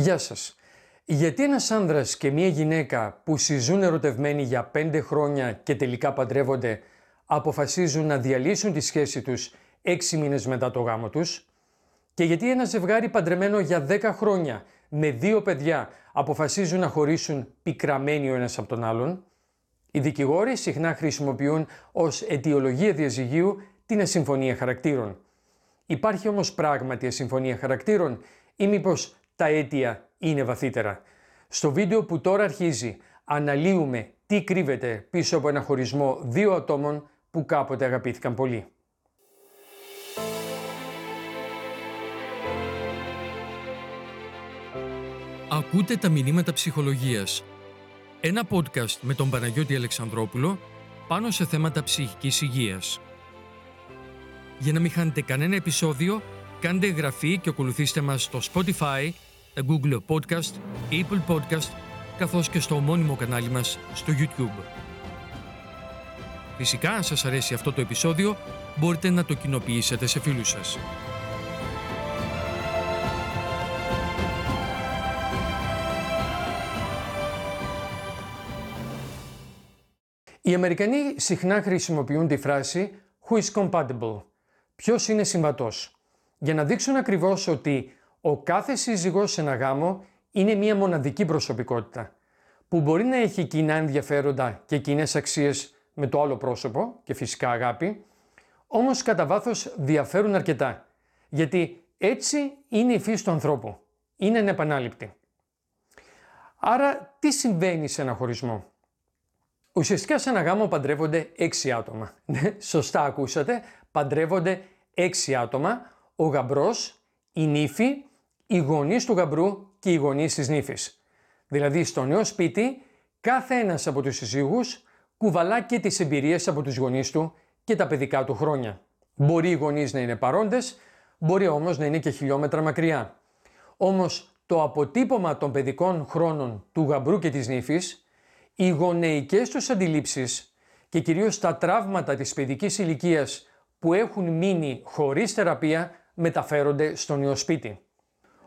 Γεια σας. Γιατί ένας άνδρας και μία γυναίκα που συζούν ερωτευμένοι για πέντε χρόνια και τελικά παντρεύονται αποφασίζουν να διαλύσουν τη σχέση τους έξι μήνες μετά το γάμο τους; Και γιατί ένα ζευγάρι παντρεμένο για δέκα χρόνια με δύο παιδιά αποφασίζουν να χωρίσουν πικραμένοι ο ένας από τον άλλον; Οι δικηγόροι συχνά χρησιμοποιούν ως αιτιολογία διαζυγίου την ασυμφωνία χαρακτήρων. Υπάρχει όμως πράγματι ασυμφωνία χαρακτήρων ή μήπως τα αίτια είναι βαθύτερα. Στο βίντεο που τώρα αρχίζει αναλύουμε τι κρύβεται πίσω από ένα χωρισμό δύο ατόμων που κάποτε αγαπήθηκαν πολύ. Ακούτε τα μηνύματα ψυχολογίας. Ένα podcast με τον Παναγιώτη Αλεξανδρόπουλο πάνω σε θέματα ψυχικής υγείας. Για να μην χάνετε κανένα επεισόδιο, κάντε εγγραφή και ακολουθήστε μας στο Spotify, Google Podcast, Apple Podcast, καθώς και στο ομώνυμο κανάλι μας στο YouTube. Φυσικά, αν σας αρέσει αυτό το επεισόδιο, μπορείτε να το κοινοποιήσετε σε φίλους σας. Οι Αμερικανοί συχνά χρησιμοποιούν τη φράση «Who is compatible» ποιος είναι συμβατός, για να δείξουν ακριβώς ότι ο κάθε σύζυγος σε ένα γάμο είναι μία μοναδική προσωπικότητα, που μπορεί να έχει κοινά ενδιαφέροντα και κοινές αξίες με το άλλο πρόσωπο και φυσικά αγάπη, όμως κατά βάθος διαφέρουν αρκετά, γιατί έτσι είναι η φύση του ανθρώπου, είναι ανεπανάληπτη. Άρα τι συμβαίνει σε ένα χωρισμό; Ουσιαστικά σε ένα γάμο παντρεύονται έξι άτομα. Ναι, σωστά ακούσατε, παντρεύονται έξι άτομα, ο γαμπρός, η νύφη, οι γονείς του γαμπρού και οι γονείς της νύφης. Δηλαδή στο νέο σπίτι κάθε ένας από τους συζύγους κουβαλά και τις εμπειρίες από τους γονείς του και τα παιδικά του χρόνια. Μπορεί οι γονείς να είναι παρόντες, μπορεί όμως να είναι και χιλιόμετρα μακριά. Όμως το αποτύπωμα των παιδικών χρόνων του γαμπρού και της νύφης, οι γονεϊκές τους αντιλήψεις και κυρίως τα τραύματα της παιδικής ηλικίας που έχουν μείνει χωρίς θεραπεία μεταφέρονται στο νέο σπίτι.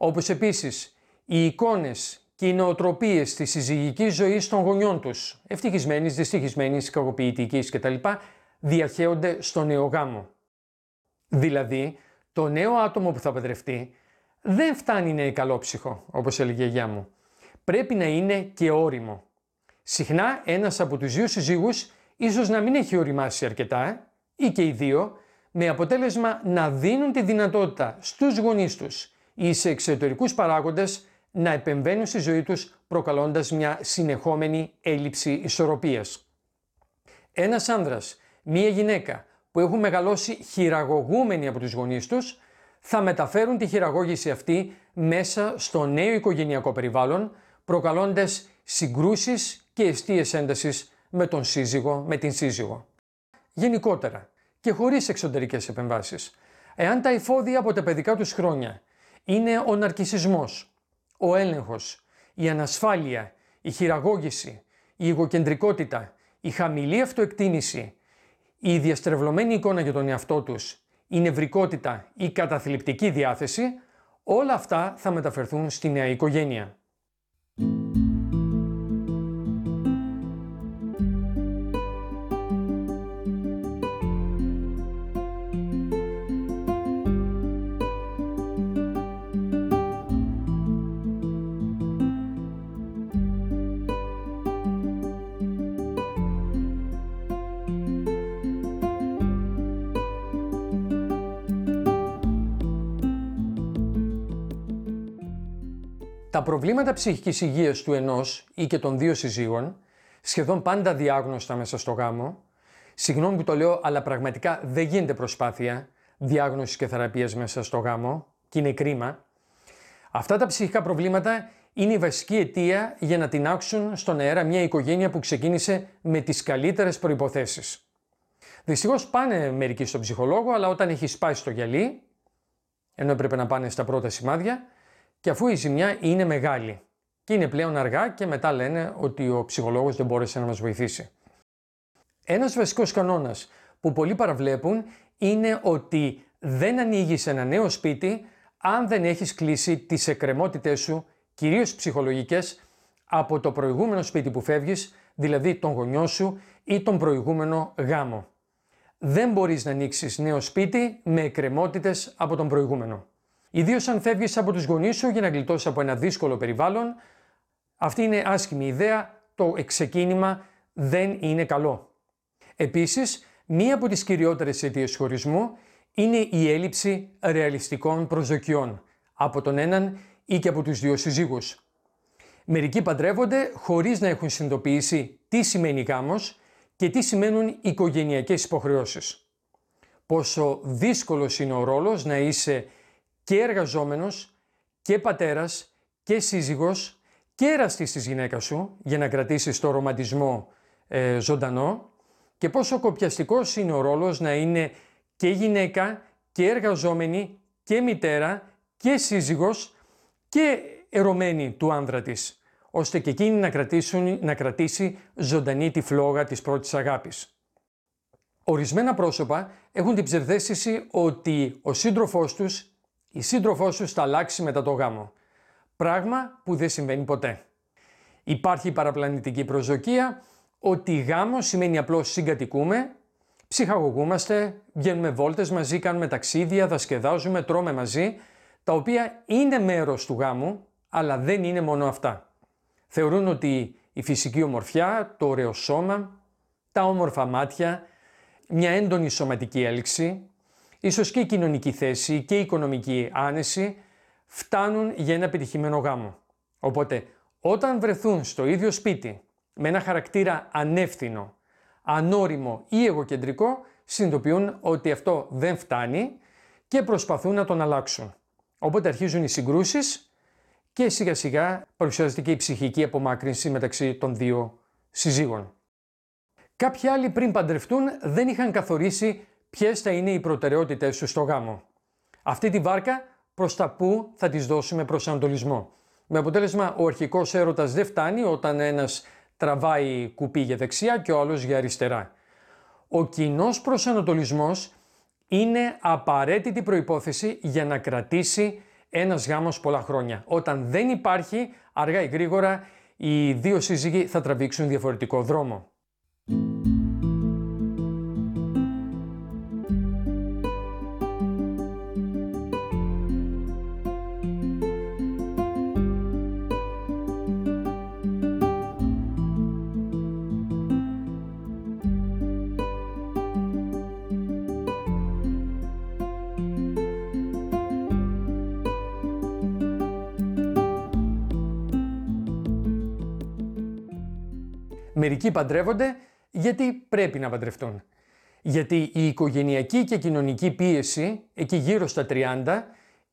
Όπως επίσης οι εικόνες και οι νοοτροπίες της συζυγικής ζωής των γονιών τους, ευτυχισμένης, δυστυχισμένης, κακοποιητικής κτλ. διαχέονται στο νέο γάμο. Δηλαδή, το νέο άτομο που θα παντρευτεί δεν φτάνει να είναι καλόψυχο, όπως έλεγε η γιαγιά μου. Πρέπει να είναι και όριμο. Συχνά ένας από τους δύο συζύγους ίσως να μην έχει οριμάσει αρκετά ή και οι δύο, με αποτέλεσμα να δίνουν τη δυνατότητα στους γονείς τους ή σε εξωτερικούς παράγοντες να επεμβαίνουν στη ζωή τους προκαλώντας μια συνεχόμενη έλλειψη ισορροπίας. Ένας άνδρας, μία γυναίκα που έχουν μεγαλώσει χειραγωγούμενοι από τους γονείς τους θα μεταφέρουν τη χειραγώγηση αυτή μέσα στο νέο οικογενειακό περιβάλλον προκαλώντας συγκρούσεις και αιστείες έντασης με τον σύζυγο, με την σύζυγο. Γενικότερα και χωρίς εξωτερικές επεμβάσεις, εάν τα εφόδια από τα παιδικά τους χρόνια είναι ο ναρκισισμός, ο έλεγχος, η ανασφάλεια, η χειραγώγηση, η εγωκεντρικότητα, η χαμηλή αυτοεκτίμηση, η διαστρεβλωμένη εικόνα για τον εαυτό τους, η νευρικότητα, η καταθλιπτική διάθεση, όλα αυτά θα μεταφερθούν στη νέα οικογένεια. Τα προβλήματα ψυχικής υγείας του ενός ή και των δύο συζύγων, σχεδόν πάντα διάγνωστα μέσα στο γάμο, συγγνώμη που το λέω, αλλά πραγματικά δεν γίνεται προσπάθεια διάγνωσης και θεραπείας μέσα στο γάμο και είναι κρίμα. Αυτά τα ψυχικά προβλήματα είναι η βασική αιτία για να τεινάξουν στον αέρα μια οικογένεια που ξεκίνησε με τις καλύτερες προϋποθέσεις. Δυστυχώς πάνε μερικοί στον ψυχολόγο, αλλά όταν έχει σπάσει το γυαλί, ενώ έπρεπε να πάνε στα πρώτα σημάδια, και αφού η ζημιά είναι μεγάλη και είναι πλέον αργά και μετά λένε ότι ο ψυχολόγος δεν μπόρεσε να μας βοηθήσει. Ένας βασικός κανόνας που πολλοί παραβλέπουν είναι ότι δεν ανοίγεις ένα νέο σπίτι αν δεν έχεις κλείσει τις εκκρεμότητες σου κυρίως ψυχολογικές, από το προηγούμενο σπίτι που φεύγεις, δηλαδή τον γονιό σου ή τον προηγούμενο γάμο. Δεν μπορείς να ανοίξεις νέο σπίτι με εκκρεμότητες από τον προηγούμενο. Ιδίως αν φεύγεις από τους γονείς σου για να γλιτώσεις από ένα δύσκολο περιβάλλον, αυτή είναι άσχημη ιδέα, το ξεκίνημα δεν είναι καλό. Επίσης, μία από τις κυριότερες αιτίες χωρισμού είναι η έλλειψη ρεαλιστικών προσδοκιών από τον έναν ή και από τους δύο συζύγους. Μερικοί παντρεύονται χωρίς να έχουν συνειδητοποιήσει τι σημαίνει γάμος και τι σημαίνουν οικογενειακές υποχρεώσεις. Πόσο δύσκολος είναι ο ρόλος να είσαι και εργαζόμενος και πατέρας και σύζυγος και εραστής της γυναίκας σου για να κρατήσεις το ρομαντισμό ε, ζωντανό και πόσο κοπιαστικός είναι ο ρόλος να είναι και γυναίκα και εργαζόμενη και μητέρα και σύζυγος και ερωμένη του άνδρα της, ώστε και εκείνη να, κρατήσουν, να κρατήσει ζωντανή τη φλόγα της πρώτης αγάπης. Ορισμένα πρόσωπα έχουν την ψευδέστηση ότι ο σύντροφός τους, η σύντροφός τους θα αλλάξει μετά το γάμο. Πράγμα που δεν συμβαίνει ποτέ. Υπάρχει παραπλανητική προσδοκία ότι γάμο σημαίνει απλώς συγκατοικούμε, ψυχαγωγούμαστε, βγαίνουμε βόλτες μαζί, κάνουμε ταξίδια, δασκεδάζουμε, τρώμε μαζί, τα οποία είναι μέρος του γάμου, αλλά δεν είναι μόνο αυτά. Θεωρούν ότι η φυσική ομορφιά, το ωραίο σώμα, τα όμορφα μάτια, μια έντονη σωματική έλξη, ίσως και η κοινωνική θέση και η οικονομική άνεση φτάνουν για ένα επιτυχημένο γάμο. Οπότε όταν βρεθούν στο ίδιο σπίτι με ένα χαρακτήρα ανεύθυνο, ανώριμο ή εγωκεντρικό, συνειδητοποιούν ότι αυτό δεν φτάνει και προσπαθούν να τον αλλάξουν. Οπότε αρχίζουν οι συγκρούσεις και σιγά σιγά παρουσιάζεται και η ψυχική απομάκρυνση μεταξύ των δύο συζύγων. Κάποιοι άλλοι πριν παντρευτούν δεν είχαν καθορίσει ποιες θα είναι οι προτεραιότητες του στο γάμο; Αυτή τη βάρκα προς τα που θα τις δώσουμε προσανατολισμό. Με αποτέλεσμα ο αρχικός έρωτας δεν φτάνει όταν ένας τραβάει κουπί για δεξιά και ο άλλος για αριστερά. Ο κοινός προσανατολισμός είναι απαραίτητη προϋπόθεση για να κρατήσει ένας γάμος πολλά χρόνια. Όταν δεν υπάρχει, αργά ή γρήγορα, οι δύο σύζυγοι θα τραβήξουν διαφορετικό δρόμο. Μερικοί παντρεύονται γιατί πρέπει να παντρευτούν. Γιατί η οικογενειακή και κοινωνική πίεση εκεί γύρω στα 30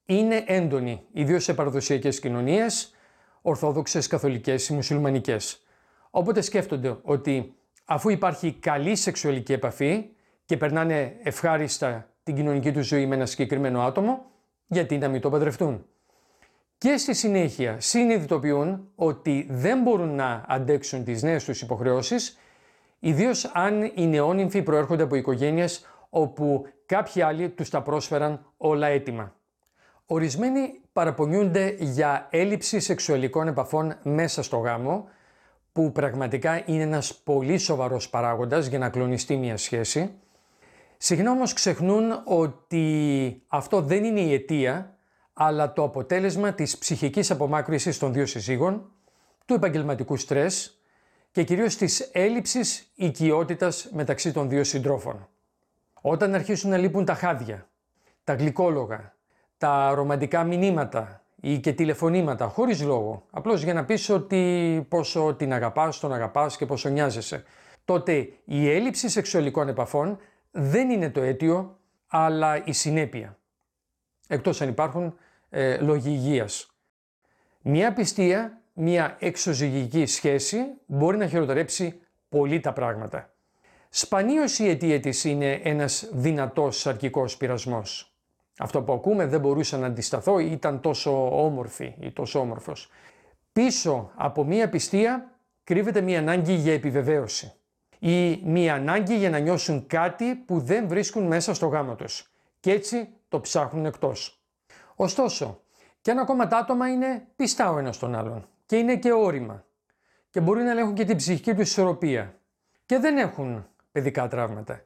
είναι έντονη, ιδίως σε παραδοσιακές κοινωνίες, ορθόδοξες, καθολικές ή μουσουλμανικές. Οπότε σκέφτονται ότι αφού υπάρχει καλή σεξουαλική επαφή και περνάνε ευχάριστα την κοινωνική τους ζωή με ένα συγκεκριμένο άτομο, γιατί να μην το παντρευτούν; Και στη συνέχεια συνειδητοποιούν ότι δεν μπορούν να αντέξουν τις νέες τους υποχρεώσεις, ιδίως αν οι νεόνυμφοι προέρχονται από οικογένειες όπου κάποιοι άλλοι τους τα πρόσφεραν όλα έτοιμα. Ορισμένοι παραπονιούνται για έλλειψη σεξουαλικών επαφών μέσα στο γάμο, που πραγματικά είναι ένας πολύ σοβαρός παράγοντας για να κλονιστεί μια σχέση. Συχνά όμως ξεχνούν ότι αυτό δεν είναι η αιτία αλλά το αποτέλεσμα της ψυχικής απομάκρυσης των δύο συζύγων, του επαγγελματικού στρες και κυρίως της έλλειψης οικειότητας μεταξύ των δύο συντρόφων. Όταν αρχίσουν να λείπουν τα χάδια, τα γλυκόλογα, τα ρομαντικά μηνύματα ή και τηλεφωνήματα χωρίς λόγο, απλώς για να πεις ότι πόσο την αγαπάς, τον αγαπάς και πόσο νοιάζεσαι, τότε η έλλειψη σεξουαλικών επαφών δεν είναι το αίτιο, αλλά η συνέπεια. Εκτός αν υπάρχουν ε, λόγοι υγείας. Μια πιστία, μια εξωζυγική σχέση μπορεί να χειροτερέψει πολύ τα πράγματα. Σπανίως η αιτία της είναι ένας δυνατός σαρκικός πειρασμός. Αυτό που ακούμε δεν μπορούσα να αντισταθώ ή ήταν τόσο όμορφη ή τόσο όμορφος. Πίσω από μία πιστία κρύβεται μία ανάγκη για επιβεβαίωση ή μία ανάγκη για να νιώσουν κάτι που δεν βρίσκουν μέσα στο γάμο τους και έτσι το ψάχνουν εκτός. Ωστόσο, Και ένα ακόμα τα άτομα είναι πιστά ο ένας τον άλλον και είναι και όρημα και μπορεί να ελέγχουν και την ψυχική τους ισορροπία και δεν έχουν παιδικά τραύματα.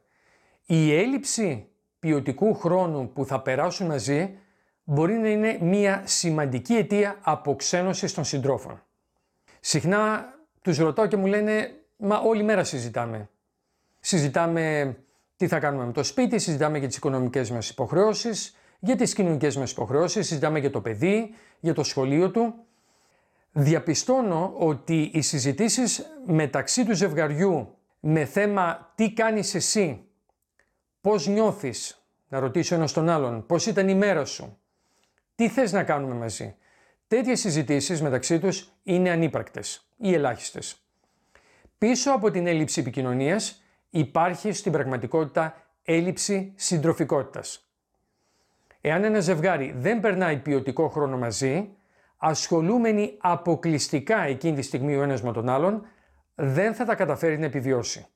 Η έλλειψη ποιοτικού χρόνου που θα περάσουν μαζί μπορεί να είναι μια σημαντική αιτία αποξένωσης των συντρόφων. Συχνά τους ρωτάω και μου λένε «Μα όλη μέρα συζητάμε». Συζητάμε τι θα κάνουμε με το σπίτι, συζητάμε για τις οικονομικές μας υποχρεώσεις, για τις κοινωνικές μας υποχρεώσεις, συζητάμε για το παιδί, για το σχολείο του. Διαπιστώνω ότι οι συζητήσεις μεταξύ του ζευγαριού με θέμα τι κάνεις εσύ, πώς νιώθεις, να ρωτήσω ένας τον άλλον, πώς ήταν η μέρα σου, τι θες να κάνουμε μαζί. Τέτοιες συζητήσεις μεταξύ τους είναι ανύπαρκτες ή ελάχιστες. Πίσω από την έλλειψη επικοινωνίας υπάρχει στην πραγματικότητα έλλειψη συντροφικότητας. Εάν ένα ζευγάρι δεν περνάει ποιοτικό χρόνο μαζί, ασχολούμενοι αποκλειστικά εκείνη τη στιγμή ο ένας με τον άλλον, δεν θα τα καταφέρει να επιβιώσει.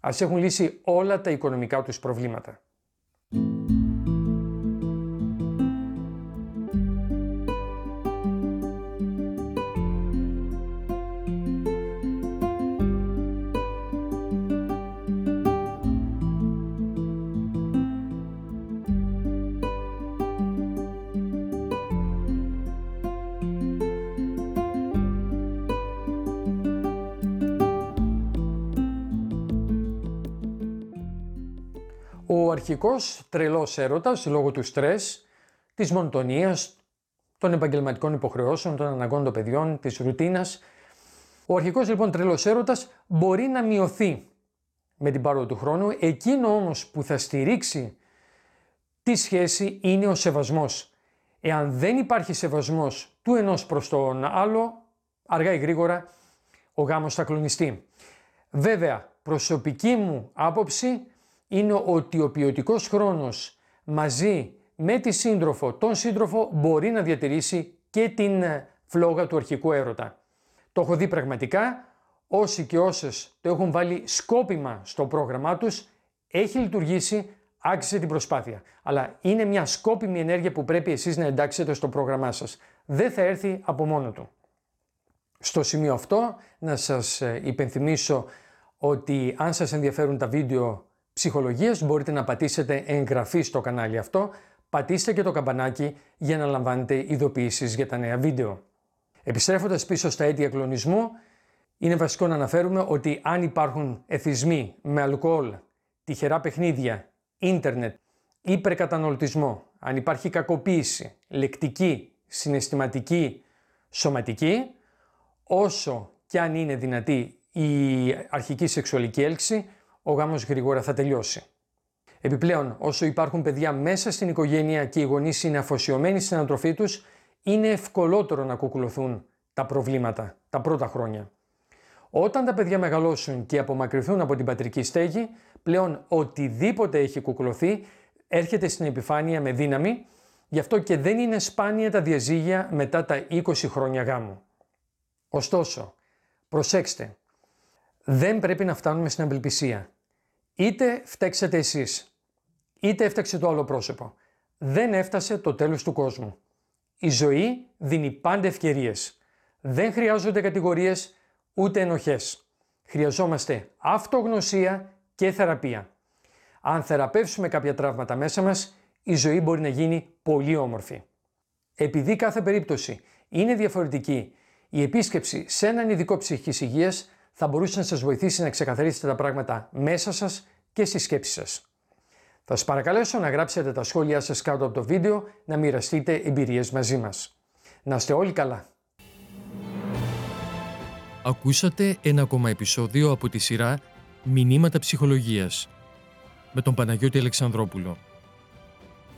Ας έχουν λύσει όλα τα οικονομικά τους προβλήματα. Ο αρχικός τρελός έρωτας λόγω του στρες, της μονοτονίας, των επαγγελματικών υποχρεώσεων, των αναγκών των παιδιών, της ρουτίνας. Ο αρχικός λοιπόν τρελός έρωτας μπορεί να μειωθεί με την πάροδο του χρόνου. Εκείνο όμως που θα στηρίξει τη σχέση είναι ο σεβασμός. Εάν δεν υπάρχει σεβασμός του ενός προς τον άλλο, αργά ή γρήγορα ο γάμος θα κλονιστεί. Βέβαια, προσωπική μου άποψη είναι ότι ο ποιοτικός χρόνος μαζί με τη σύντροφο, τον σύντροφο μπορεί να διατηρήσει και την ε, φλόγα του αρχικού έρωτα. Το έχω δει πραγματικά, όσοι και όσες το έχουν βάλει σκόπιμα στο πρόγραμμά τους, έχει λειτουργήσει, άξιζε την προσπάθεια. Αλλά είναι μια σκόπιμη ενέργεια που πρέπει εσείς να εντάξετε στο πρόγραμμά σας. Δεν θα έρθει από μόνο του. Στο σημείο αυτό να σας ε, υπενθυμίσω ότι αν σας ενδιαφέρουν τα βίντεο ψυχολογίας μπορείτε να πατήσετε εγγραφή στο κανάλι αυτό, πατήστε και το καμπανάκι για να λαμβάνετε ειδοποιήσεις για τα νέα βίντεο. Επιστρέφοντας πίσω στα αίτια κλονισμού, είναι βασικό να αναφέρουμε ότι αν υπάρχουν εθισμοί με αλκοόλ, τυχερά παιχνίδια, ίντερνετ, υπερκαταναλωτισμό, αν υπάρχει κακοποίηση, λεκτική, συναισθηματική, σωματική, όσο και αν είναι δυνατή η αρχική σεξουαλική έλξη, ο γάμος γρήγορα θα τελειώσει. Επιπλέον, όσο υπάρχουν παιδιά μέσα στην οικογένεια και οι γονείς είναι αφοσιωμένοι στην ανατροφή τους, είναι ευκολότερο να κουκουλωθούν τα προβλήματα τα πρώτα χρόνια. Όταν τα παιδιά μεγαλώσουν και απομακρυνθούν από την πατρική στέγη, πλέον οτιδήποτε έχει κουκουλωθεί έρχεται στην επιφάνεια με δύναμη, γι' αυτό και δεν είναι σπάνια τα διαζύγια μετά τα 20 χρόνια γάμου. Ωστόσο, προσέξτε, δεν πρέπει να φτάνουμε στην απελπισία. Είτε φταίξετε εσείς, είτε έφταξε το άλλο πρόσωπο. Δεν έφτασε το τέλος του κόσμου. Η ζωή δίνει πάντα ευκαιρίες. Δεν χρειάζονται κατηγορίες ούτε ενοχές. Χρειαζόμαστε αυτογνωσία και θεραπεία. Αν θεραπεύσουμε κάποια τραύματα μέσα μας, η ζωή μπορεί να γίνει πολύ όμορφη. Επειδή κάθε περίπτωση είναι διαφορετική, η επίσκεψη σε έναν ειδικό ψυχικής υγείας θα μπορούσε να σας βοηθήσει να ξεκαθαρίσετε τα πράγματα μέσα σας και στις σκέψεις σας. Θα σας παρακαλέσω να γράψετε τα σχόλιά σας κάτω από το βίντεο, να μοιραστείτε εμπειρίες μαζί μας. Να είστε όλοι καλά. Ακούσατε ένα ακόμα επεισόδιο από τη σειρά «Μηνύματα ψυχολογίας» με τον Παναγιώτη Αλεξανδρόπουλο.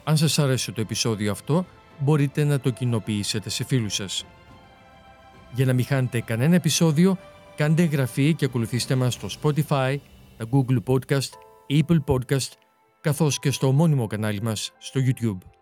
Αν σας άρεσε το επεισόδιο αυτό, μπορείτε να το κοινοποιήσετε σε φίλους σας. Για να μην χάνετε κανένα επεισόδιο, κάντε εγγραφή και ακολουθήστε μας στο Spotify, τα Google Podcast, Apple Podcast, καθώς και στο μόνιμο κανάλι μας στο YouTube.